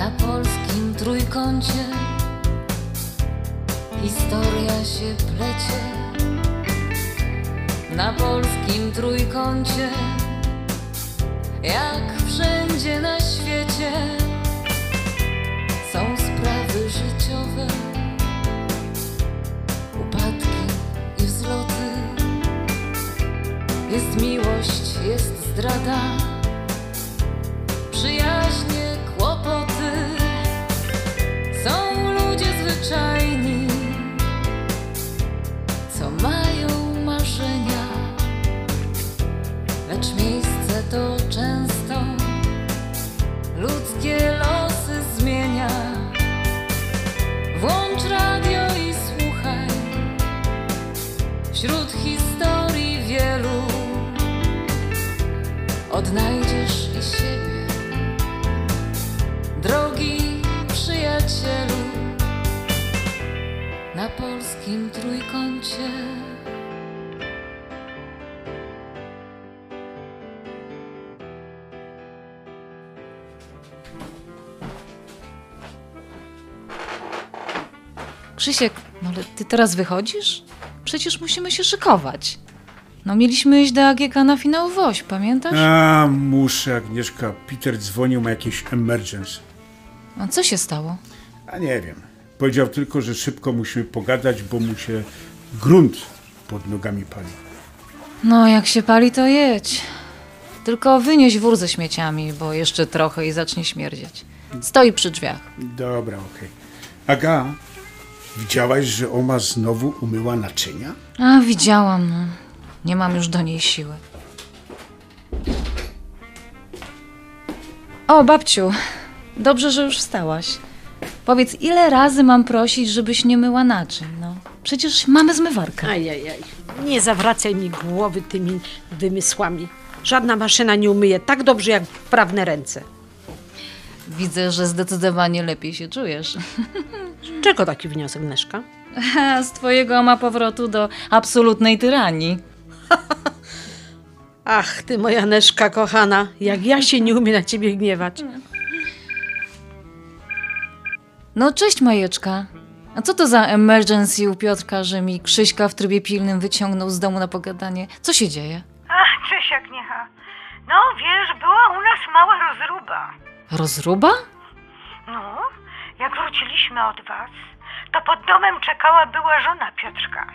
Na polskim trójkącie historia się plecie. Na polskim trójkącie, jak wszędzie na świecie, są sprawy życiowe, upadki i wzloty. Jest miłość, jest zdrada, przyjaźnie, zwyczajni, co mają marzenia, lecz miejsce to często ludzkie losy zmienia. Włącz radio i słuchaj wśród historii wielu. Odnajdziesz na polskim trójkącie. Krzysiek, no ale ty teraz wychodzisz? Przecież musimy się szykować. No mieliśmy iść do AGK na finał WOŚ, pamiętasz? A, muszę, Agnieszka. Peter dzwonił, ma jakieś emergency. A co się stało? A nie wiem. Powiedział tylko, że szybko musimy pogadać, bo mu się grunt pod nogami pali. No, jak się pali, to jedź. Tylko wynieś wór ze śmieciami, bo jeszcze trochę i zacznie śmierdzieć. Stoi przy drzwiach. Dobra, okej. Aga, widziałaś, że Oma znowu umyła naczynia? A, widziałam. No. Nie mam już do niej siły. O, babciu, dobrze, że już wstałaś. Powiedz, ile razy mam prosić, żebyś nie myła naczyń, no? Przecież mamy zmywarkę. Ajajaj, nie zawracaj mi głowy tymi wymysłami. Żadna maszyna nie umyje tak dobrze jak wprawne ręce. Widzę, że zdecydowanie lepiej się czujesz. Czego taki wniosek, Neszka? Z twojego ma powrotu do absolutnej tyranii. Ach, ty moja Neszka kochana, jak ja się nie umiem na ciebie gniewać. No, cześć Majeczka. A co to za emergency u Piotrka, że mi Krzyśka w trybie pilnym wyciągnął z domu na pogadanie? Co się dzieje? Ach, cześć Agniecha. No wiesz, była u nas mała rozruba. Rozruba? No, jak wróciliśmy od was, to pod domem czekała była żona Piotrka.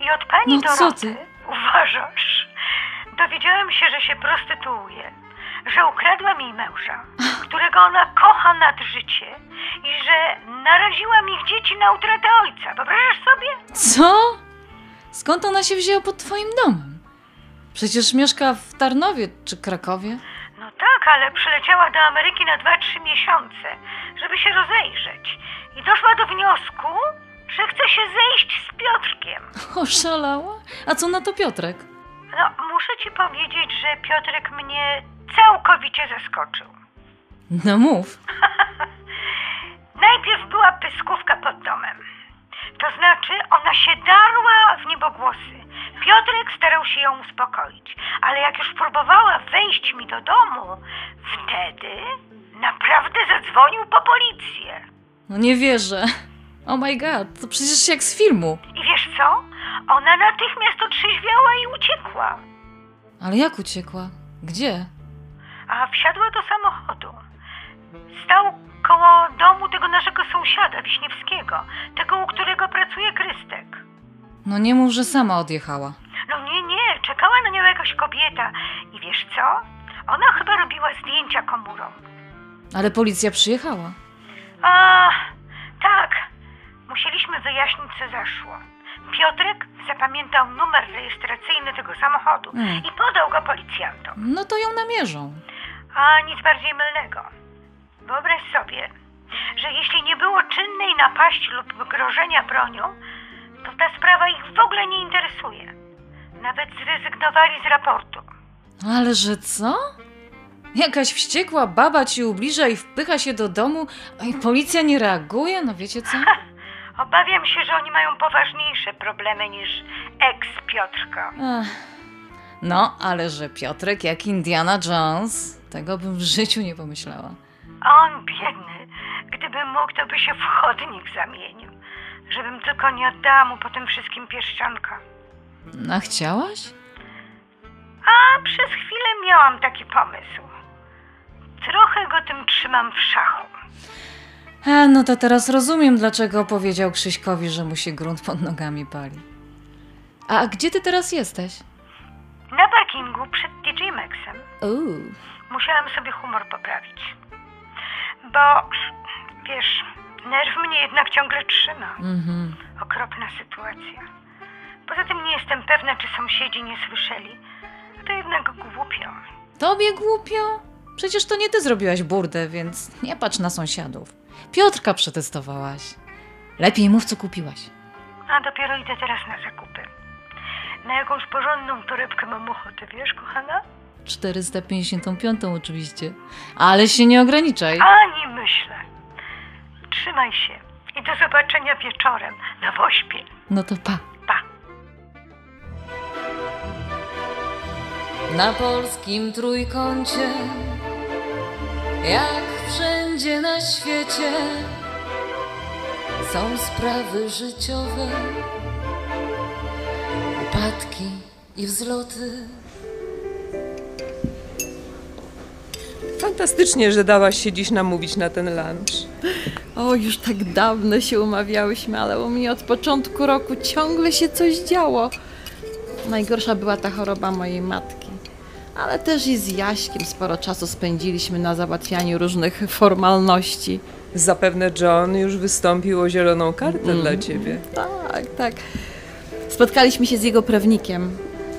I od pani No co Doroty, ty? uważasz, dowiedziałem się, że się prostytuuje, że ukradła mi męża, którego ona kocha nad życie i że naraziłam ich dzieci na utratę ojca. Wyobrażasz sobie? Co? Skąd ona się wzięła pod twoim domem? Przecież mieszka w Tarnowie czy Krakowie. No tak, ale przyleciała do Ameryki na 2-3 miesiące, żeby się rozejrzeć. I doszła do wniosku, że chce się zejść z Piotrkiem. Oszalała? A co na to Piotrek? No, muszę ci powiedzieć, że Piotrek mnie całkowicie zaskoczył. No mów. Najpierw była pyskówka pod domem. To znaczy, ona się darła w niebogłosy. Piotrek starał się ją uspokoić, ale jak już próbowała wejść mi do domu, wtedy naprawdę zadzwonił po policję. No nie wierzę. Oh my god, to przecież jak z filmu. I wiesz co? Ona natychmiast otrzeźwiała i uciekła. Ale jak uciekła? Gdzie? A wsiadła do samochodu. Stał koło domu tego naszego sąsiada Wiśniewskiego, tego, u którego pracuje Krystek. No nie mów, że sama odjechała. No nie, nie, czekała na nią jakaś kobieta. I wiesz co? Ona chyba robiła zdjęcia komórą. Ale policja przyjechała. A, tak. Musieliśmy wyjaśnić, co zaszło. Piotrek zapamiętał numer rejestracyjny tego samochodu Mm. i podał go policjantom. No to ją namierzą. A nic bardziej mylnego. Wyobraź sobie, że jeśli nie było czynnej napaści lub grożenia bronią, to ta sprawa ich w ogóle nie interesuje. Nawet zrezygnowali z raportu. Ale że co? Jakaś wściekła baba ci ubliża i wpycha się do domu, a i policja nie reaguje? No wiecie co? Obawiam się, że oni mają poważniejsze problemy niż ex Piotrka. Ech. No, ale że Piotrek jak Indiana Jones, tego bym w życiu nie pomyślała. On biedny, mógł, to by się w chodnik zamienił. Żebym tylko nie oddała mu po tym wszystkim pierścionka. A chciałaś? A przez chwilę miałam taki pomysł. Trochę go tym trzymam w szachu. A, no to teraz rozumiem, dlaczego powiedział Krzyśkowi, że mu się grunt pod nogami pali. A gdzie ty teraz jesteś? Na parkingu przed DJ Maxem Uuu. musiałam sobie humor poprawić. Bo, wiesz, nerw mnie jednak ciągle trzyma. Mhm. Okropna sytuacja. Poza tym nie jestem pewna, czy sąsiedzi nie słyszeli. To jednak głupio. Tobie głupio? Przecież to nie ty zrobiłaś burdę, więc nie patrz na sąsiadów. Piotrka przetestowałaś. Lepiej mów, co kupiłaś. A dopiero idę teraz na zakupy. Na jakąś porządną torebkę mam ochotę, wiesz, kochana? 455 oczywiście. Ale się nie ograniczaj. Ani myślę. Trzymaj się i do zobaczenia wieczorem na wośpie. No to pa. Pa. Na polskim trójkącie, jak wszędzie na świecie, są sprawy życiowe, upadki i wzloty. Fantastycznie, że dałaś się dziś namówić na ten lunch. O, już tak dawno się umawiałyśmy, ale u mnie od początku roku ciągle się coś działo. Najgorsza była ta choroba mojej matki. Ale też i z Jaśkiem sporo czasu spędziliśmy na załatwianiu różnych formalności. Zapewne John już wystąpił o zieloną kartę dla ciebie. Tak, tak. Spotkaliśmy się z jego prawnikiem.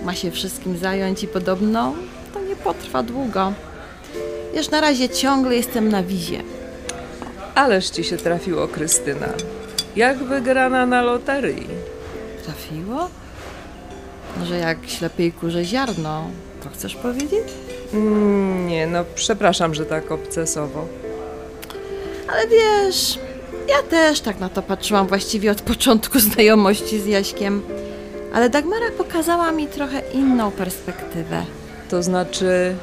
Ma się wszystkim zająć i podobno to nie potrwa długo. Wiesz, na razie ciągle jestem na wizie. Ależ ci się trafiło, Krystyna. Jak wygrana na loterii. Trafiło? Może jak ślepej kurze ziarno, to chcesz powiedzieć? Mm, nie, no przepraszam, że tak obcesowo. Ale wiesz, ja też tak na to patrzyłam właściwie od początku znajomości z Jaśkiem. Ale Dagmara pokazała mi trochę inną perspektywę. To znaczy,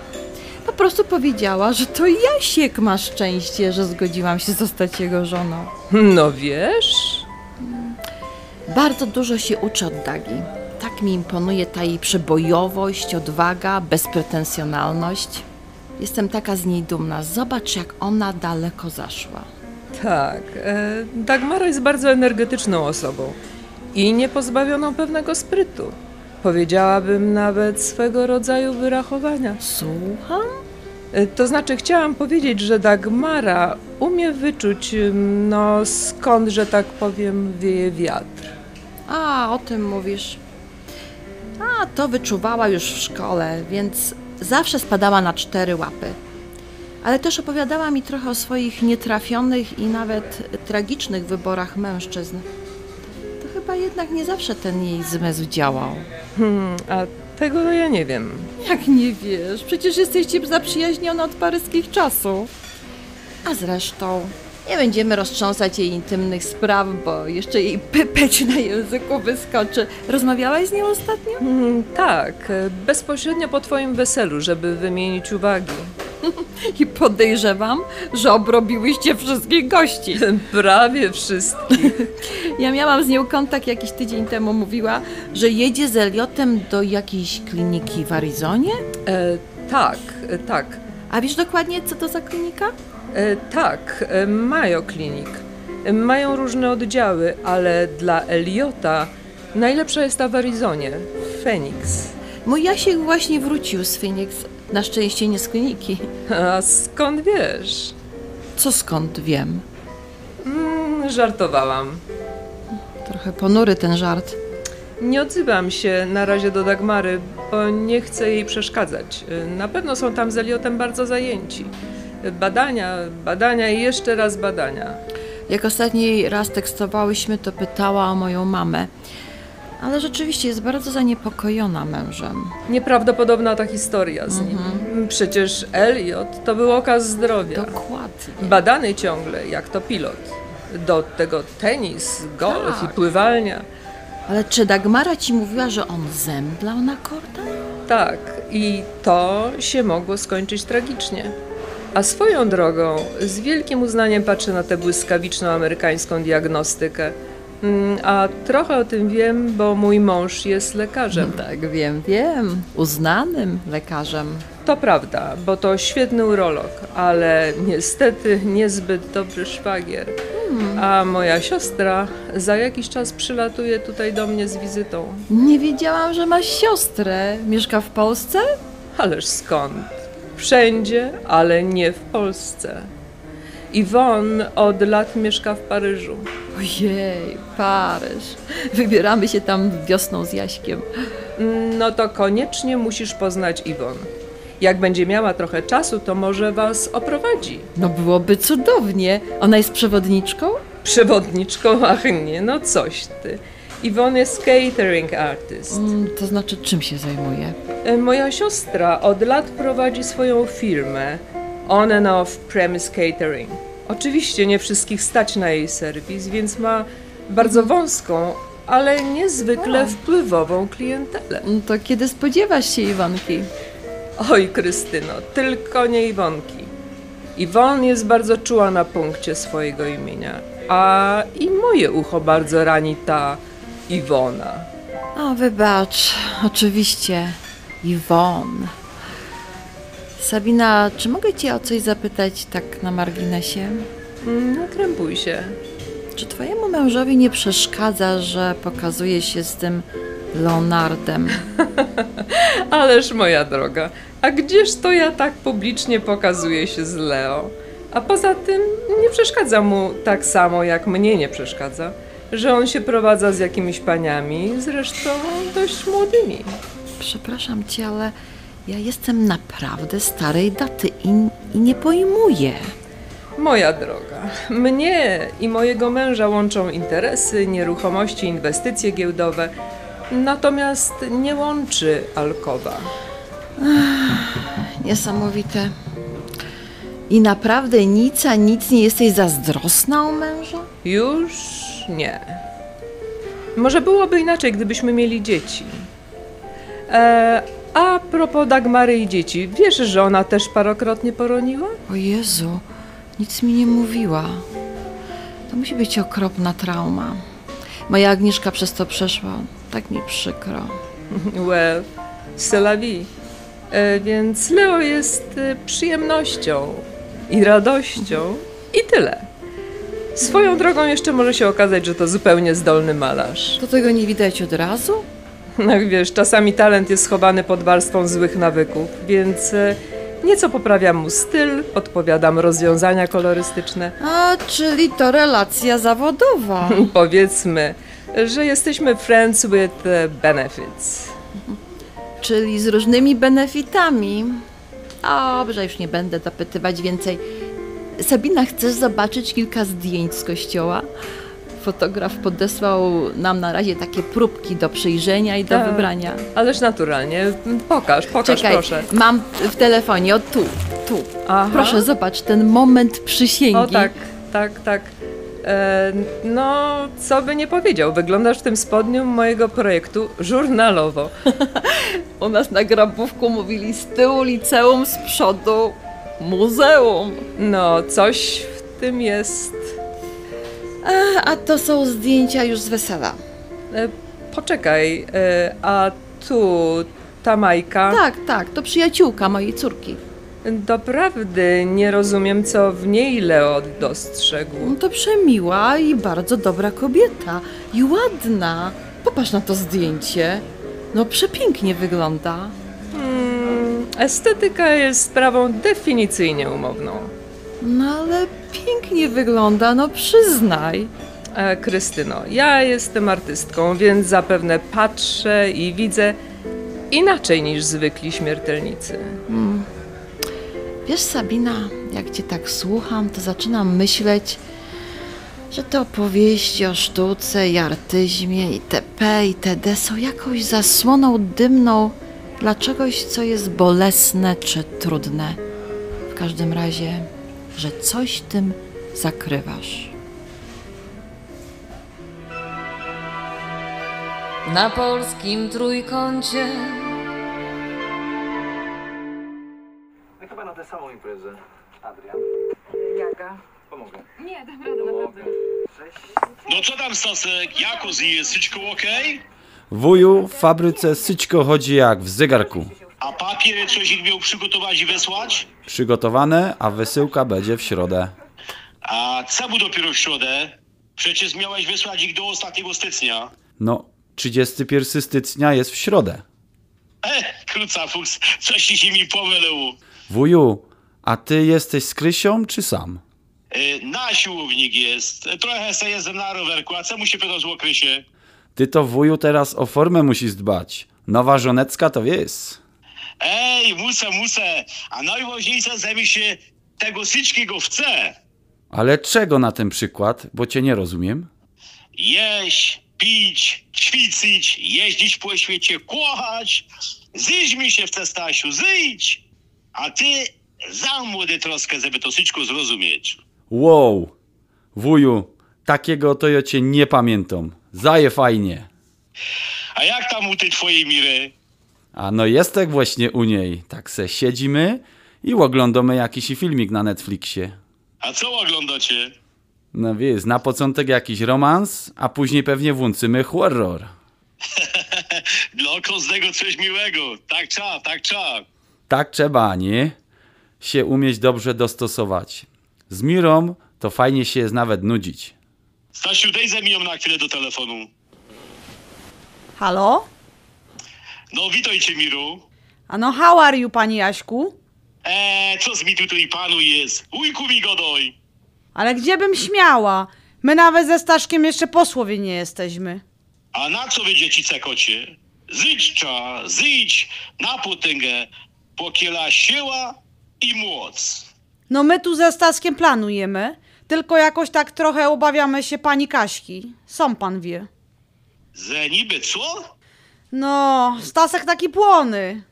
Po prostu powiedziała, że to Jasiek ma szczęście, że zgodziłam się zostać jego żoną. no wiesz, Bardzo dużo się uczy od Dagi. Tak mi imponuje ta jej przebojowość, odwaga, bezpretensjonalność. Jestem taka z niej dumna. Zobacz, jak ona daleko zaszła. tak, e, Dagmara jest bardzo energetyczną osobą i niepozbawioną pewnego sprytu. Powiedziałabym nawet swego rodzaju wyrachowania. Słucham? E, To znaczy, chciałam powiedzieć, że Dagmara umie wyczuć, ym, no skąd, że tak powiem, wieje wiatr. A, o tym mówisz. A, to wyczuwała już w szkole, więc zawsze spadała na cztery łapy. Ale też opowiadała mi trochę o swoich nietrafionych i nawet tragicznych wyborach mężczyzn. Chyba jednak nie zawsze ten jej zmysł działał. Hmm, a tego ja nie wiem. Jak nie wiesz, przecież jesteście zaprzyjaźnione od paryskich czasów. A zresztą nie będziemy roztrząsać jej intymnych spraw, bo jeszcze jej pypeć na języku wyskoczy. Rozmawiałaś z nią ostatnio? Hmm, tak, bezpośrednio po twoim weselu, żeby wymienić uwagi. I podejrzewam, że obrobiłyście wszystkich gości. Prawie wszystkich. Ja miałam z nią kontakt jakiś tydzień temu. Mówiła, że jedzie z Eliotem do jakiejś kliniki w Arizonie. E, tak, e, tak, A wiesz dokładnie, co to za klinika? e, tak, e, Mayo Clinic. E, Mają różne oddziały, ale dla Eliota najlepsza jest ta w Arizonie, Phoenix. Mój Jasiek właśnie wrócił z Phoenix. Na szczęście nie z kliniki. A skąd wiesz? Co skąd wiem? Mm, żartowałam. Trochę ponury ten żart. Nie odzywam się na razie do Dagmary, bo nie chcę jej przeszkadzać. Na pewno są tam z Eliotem bardzo zajęci. Badania, badania i jeszcze raz badania. Jak ostatni raz tekstowałyśmy, to pytała o moją mamę. Ale rzeczywiście jest bardzo zaniepokojona mężem. Nieprawdopodobna ta historia z nim. Przecież Elliot to był okaz zdrowia. Dokładnie. Badany ciągle, jak to pilot. Do tego tenis, golf Tak. i pływalnia. Ale czy Dagmara ci mówiła, że on zemdlał na kortach? Tak, i to się mogło skończyć tragicznie. A swoją drogą, z wielkim uznaniem patrzę na tę błyskawiczną amerykańską diagnostykę. Mm, A trochę o tym wiem, bo mój mąż jest lekarzem. Tak, wiem, wiem. Uznanym lekarzem. To prawda, bo to świetny urolog, ale niestety niezbyt dobry szwagier. A moja siostra za jakiś czas przylatuje tutaj do mnie z wizytą. Nie wiedziałam, że masz siostrę. Mieszka w Polsce? Ależ skąd? Wszędzie, ale nie w Polsce. Yvonne od lat mieszka w Paryżu. Ojej, Paryż. Wybieramy się tam wiosną z Jaśkiem. No to koniecznie musisz poznać Yvonne. Jak będzie miała trochę czasu, to może was oprowadzi. No byłoby cudownie. Ona jest przewodniczką? Przewodniczką, ach nie, no coś ty. Yvonne jest catering artist. Mm, to znaczy, czym się zajmuje? E, Moja siostra od lat prowadzi swoją firmę On and Off Premise Catering. Oczywiście nie wszystkich stać na jej serwis, więc ma bardzo wąską, ale niezwykle wpływową klientelę. Mm, To kiedy spodziewasz się Iwanki? Oj, Krystyno, tylko nie Iwonki. Iwon jest bardzo czuła na punkcie swojego imienia, a i moje ucho bardzo rani ta Iwona. O, wybacz, oczywiście. Iwon. Sabina, czy mogę cię o coś zapytać tak na marginesie? Mm, Nie krępuj się. Czy twojemu mężowi nie przeszkadza, że pokazuje się z tym Leonardem? Ależ moja droga, a gdzież to ja tak publicznie pokazuję się z Leo? A poza tym nie przeszkadza mu tak samo, jak mnie nie przeszkadza, że on się prowadza z jakimiś paniami, zresztą dość młodymi. Przepraszam cię, ale ja jestem naprawdę starej daty i, i nie pojmuję. Moja droga, mnie i mojego męża łączą interesy, nieruchomości, inwestycje giełdowe, natomiast nie łączy alkowa. Niesamowite. I naprawdę nic, a nic nie jesteś zazdrosna o męża? Już nie. Może byłoby inaczej, gdybyśmy mieli dzieci. E, a propos Dagmary i dzieci, wiesz, że ona też parokrotnie poroniła? O Jezu, nic mi nie mówiła. To musi być okropna trauma. Moja Agnieszka przez to przeszła. Tak mi przykro. Well, c'est la vie. E, więc Leo jest e, przyjemnością i radością i tyle. Swoją drogą jeszcze może się okazać, że to zupełnie zdolny malarz. To tego nie widać od razu? Jak wiesz, czasami talent jest schowany pod warstwą złych nawyków, więc e, nieco poprawiam mu styl, podpowiadam rozwiązania kolorystyczne. A, czyli to relacja zawodowa. Powiedzmy, że jesteśmy friends with benefits. czyli z różnymi benefitami. Dobrze, już nie będę dopytywać więcej. Sabina, chcesz zobaczyć kilka zdjęć z kościoła? Fotograf podesłał nam na razie takie próbki do przyjrzenia i do Tak. wybrania. Ależ naturalnie. Pokaż, pokaż Czekaj, proszę. mam w telefonie, o tu, tu. Aha. Proszę, zobacz ten moment przysięgi. O tak, tak, tak. E, no, co by nie powiedział, wyglądasz w tym spodniu mojego projektu żurnalowo. U nas na grabówku mówili z tyłu liceum, z przodu muzeum. No, coś w tym jest. A, a to są zdjęcia już z wesela. E, poczekaj, e, a tu ta Majka. Tak, tak, to przyjaciółka mojej córki. Doprawdy nie rozumiem, co w niej Leo dostrzegł. No to przemiła i bardzo dobra kobieta. I ładna. Popatrz na to zdjęcie. No przepięknie wygląda. Hmm, estetyka jest sprawą definicyjnie umowną. No ale pięknie wygląda, no przyznaj. E, Krystyno, ja jestem artystką, więc zapewne patrzę i widzę inaczej niż zwykli śmiertelnicy. Wiesz, Sabina, jak cię tak słucham, to zaczynam myśleć, że te opowieści o sztuce i artyzmie itp. itd. są jakąś zasłoną dymną dla czegoś, co jest bolesne czy trudne. W każdym razie, że coś tym zakrywasz. Na polskim trójkącie No chyba na tę samą imprezę. A, No co tam Stasek, jak zje, syczko okej? Wuju, w fabryce syćko chodzi jak w zegarku. A papier coś ich miał przygotować i wysłać? Przygotowane, a wysyłka będzie w środę. A co mu dopiero w środę? Przecież miałeś wysłać ich do ostatniego stycznia. No, 31 stycznia jest w środę. E, kruca fuks, coś ci się mi pomyliło. Wuju, a ty jesteś z Krysią czy sam? E, na siłownik jest. Trochę se jestem na rowerku, a co mu się pytasz o okresie? Ty to wuju teraz o formę musisz dbać. Nowa żonecka to wiesz. Ej, muszę, muszę. A najważniejsze, że mi się tego syczkiego chce. Ale czego na ten przykład, bo cię nie rozumiem? Jeść, pić, ćwiczyć, jeździć po świecie, kochać. Zyć mi się w te Stasiu, zyć. A ty za młody troszkę, żeby to syczko zrozumieć. Wow, wuju, takiego to ja cię nie pamiętam. Zaje fajnie. A jak tam u tej twojej Miry? A no jest tak właśnie u niej. Tak se siedzimy i oglądamy jakiś filmik na Netflixie. A co oglądacie? No wiesz, na początek jakiś romans, a później pewnie włączymy horror. Dla każdego coś miłego. Tak trzeba, tak trzeba. Tak trzeba, nie? Się umieć dobrze dostosować. Z Mirą to fajnie się jest nawet nudzić. Stasiu, daj ze mnie na chwilę do telefonu. Halo? No, witajcie, Miru. A no how are you, pani Jaśku? Eee, co z mi tutaj panu jest? Ujku mi godoj. Ale gdzie bym śmiała? My nawet ze Staszkiem jeszcze posłowie nie jesteśmy. A na co wy dzieci cekocie? Zyć cza, zyć na potęgę, pokiela siła i moc. No my tu ze Staskiem planujemy, tylko jakoś tak trochę obawiamy się pani Kaśki. Sam pan wie. Ze niby co? No, Stasek taki płony.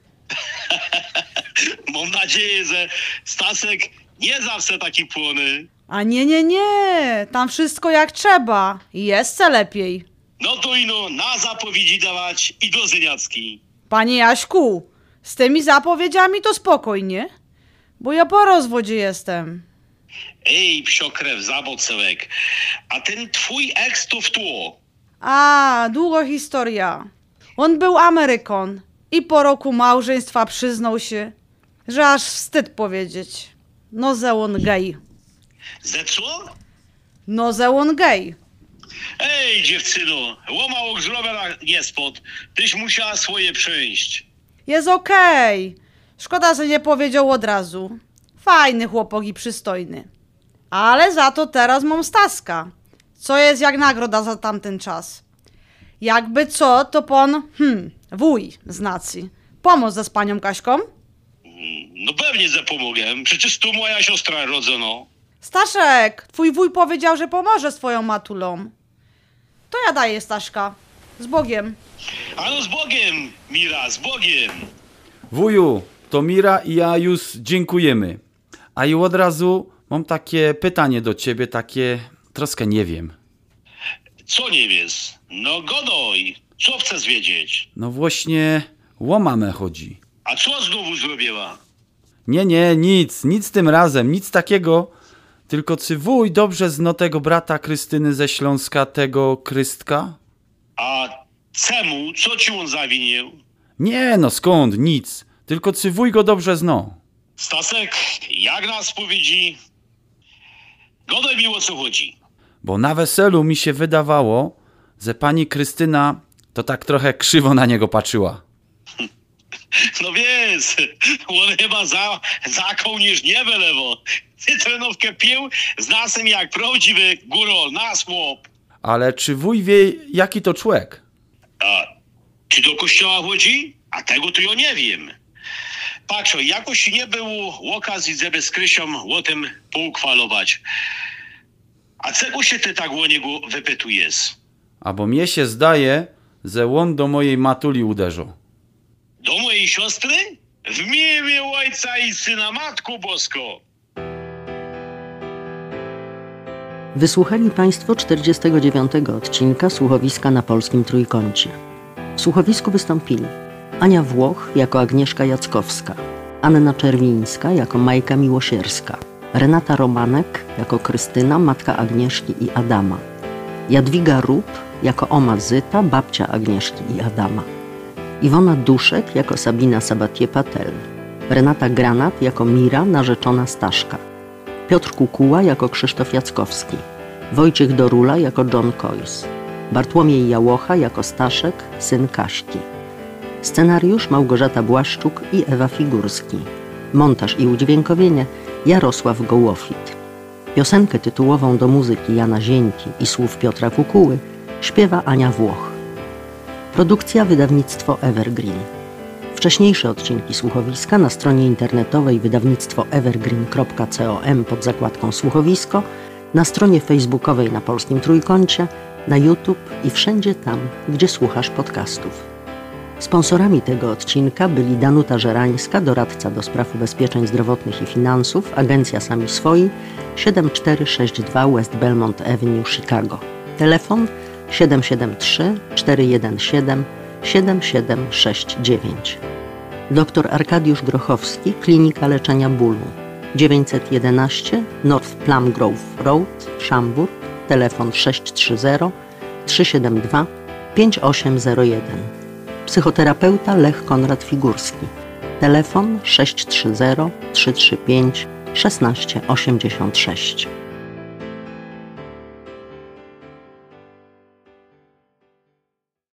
Mam nadzieję, że Stasek nie zawsze taki płony. A nie, nie, nie, tam wszystko jak trzeba. I Jest lepiej. No to ino na zapowiedzi dawać i do Zyniacki. Panie Jaśku, z tymi zapowiedziami to spokojnie, bo ja po rozwodzie jestem. Ej, psiokrew, zabocełek. A ten twój eks to w tło. A, długo historia. On był Amerykan i po roku małżeństwa przyznał się, że aż wstyd powiedzieć. No, że on gej. Ze co? No, że on gej. Ej, dziewczyno, łomał z rowera nie spod. Tyś musiała swoje przejść. Jest okej. Szkoda, że nie powiedział od razu. Fajny chłopok i przystojny. Ale za to teraz mam Staska. Co jest jak nagroda za tamten czas. Jakby co, to pon, hmm, wuj z nacji. Pomoc ze z panią Kaśką? No pewnie zapomogę. Przecież tu moja siostra rodzono. Staszek, twój wuj powiedział, że pomoże swoją matulą. To ja daję Staszka. Z Bogiem. A no z Bogiem, Mira, z Bogiem. Wuju, to Mira i ja już dziękujemy. A i od razu mam takie pytanie do ciebie, takie troszkę nie wiem. Co nie wiesz? No godoj. Co chcesz wiedzieć? No właśnie, o mamę chodzi. A co znowu zrobiła? Nie, nie, nic, nic tym razem, nic takiego. Tylko czy wuj dobrze zna tego brata Krystyny ze Śląska, tego Krystka? A czemu? Co ci on zawinił? Nie, no skąd, nic. Tylko czy wuj go dobrze zna? Stasek, jak na spowiedzi? Godoj mi o co chodzi. Bo na weselu mi się wydawało, że pani Krystyna to tak trochę krzywo na niego patrzyła. No wiesz, on chyba za, za kołnierz nie wylewo. Ty trenówkę pił z nasem jak prawdziwy górol, nas łop. Ale czy wuj wie, jaki to człowiek? A czy do kościoła chodzi? A tego to ja nie wiem. Patrz, jakoś nie było okazji, żeby z Krysią o tym pouchwalować. A czego się ty tak o niego wypytujesz? A bo mnie się zdaje, że on do mojej matuli uderzył. Do mojej siostry? W imię Ojca i Syna Matku Bosko. Wysłuchali Państwo 49. odcinka słuchowiska na polskim trójkącie. W słuchowisku wystąpili Ania Włoch jako Agnieszka Jackowska, Anna Czerwińska jako Majka Miłosierska, Renata Romanek jako Krystyna, matka Agnieszki i Adama. Jadwiga Rup jako oma Zyta, babcia Agnieszki i Adama. Iwona Duszek jako Sabina Sabatier-Patel. Renata Granat jako Mira, narzeczona Staszka. Piotr Kukuła jako Krzysztof Jackowski. Wojciech Dorula jako John Coyce. Bartłomiej Jałocha jako Staszek, syn Kaśki. Scenariusz Małgorzata Błaszczuk i Ewa Figurski. Montaż i udźwiękowienie Jarosław Gołofit. Piosenkę tytułową do muzyki Jana Zięki i słów Piotra Kukuły śpiewa Ania Włoch. Produkcja wydawnictwo Evergreen. Wcześniejsze odcinki słuchowiska na stronie internetowej wydawnictwo evergreen.com pod zakładką słuchowisko, na stronie facebookowej na Polskim Trójkącie, na YouTube i wszędzie tam, gdzie słuchasz podcastów. Sponsorami tego odcinka byli Danuta Żerańska, doradca do spraw ubezpieczeń zdrowotnych i finansów, agencja Sami Swoi, 7462 West Belmont Avenue, Chicago. Telefon 773 417 7769. Dr Arkadiusz Grochowski, Klinika Leczenia Bólu 911 North Plum Grove Road, Szambur, telefon 630 372 5801. Psychoterapeuta Lech Konrad Figurski, telefon 630 335 1686.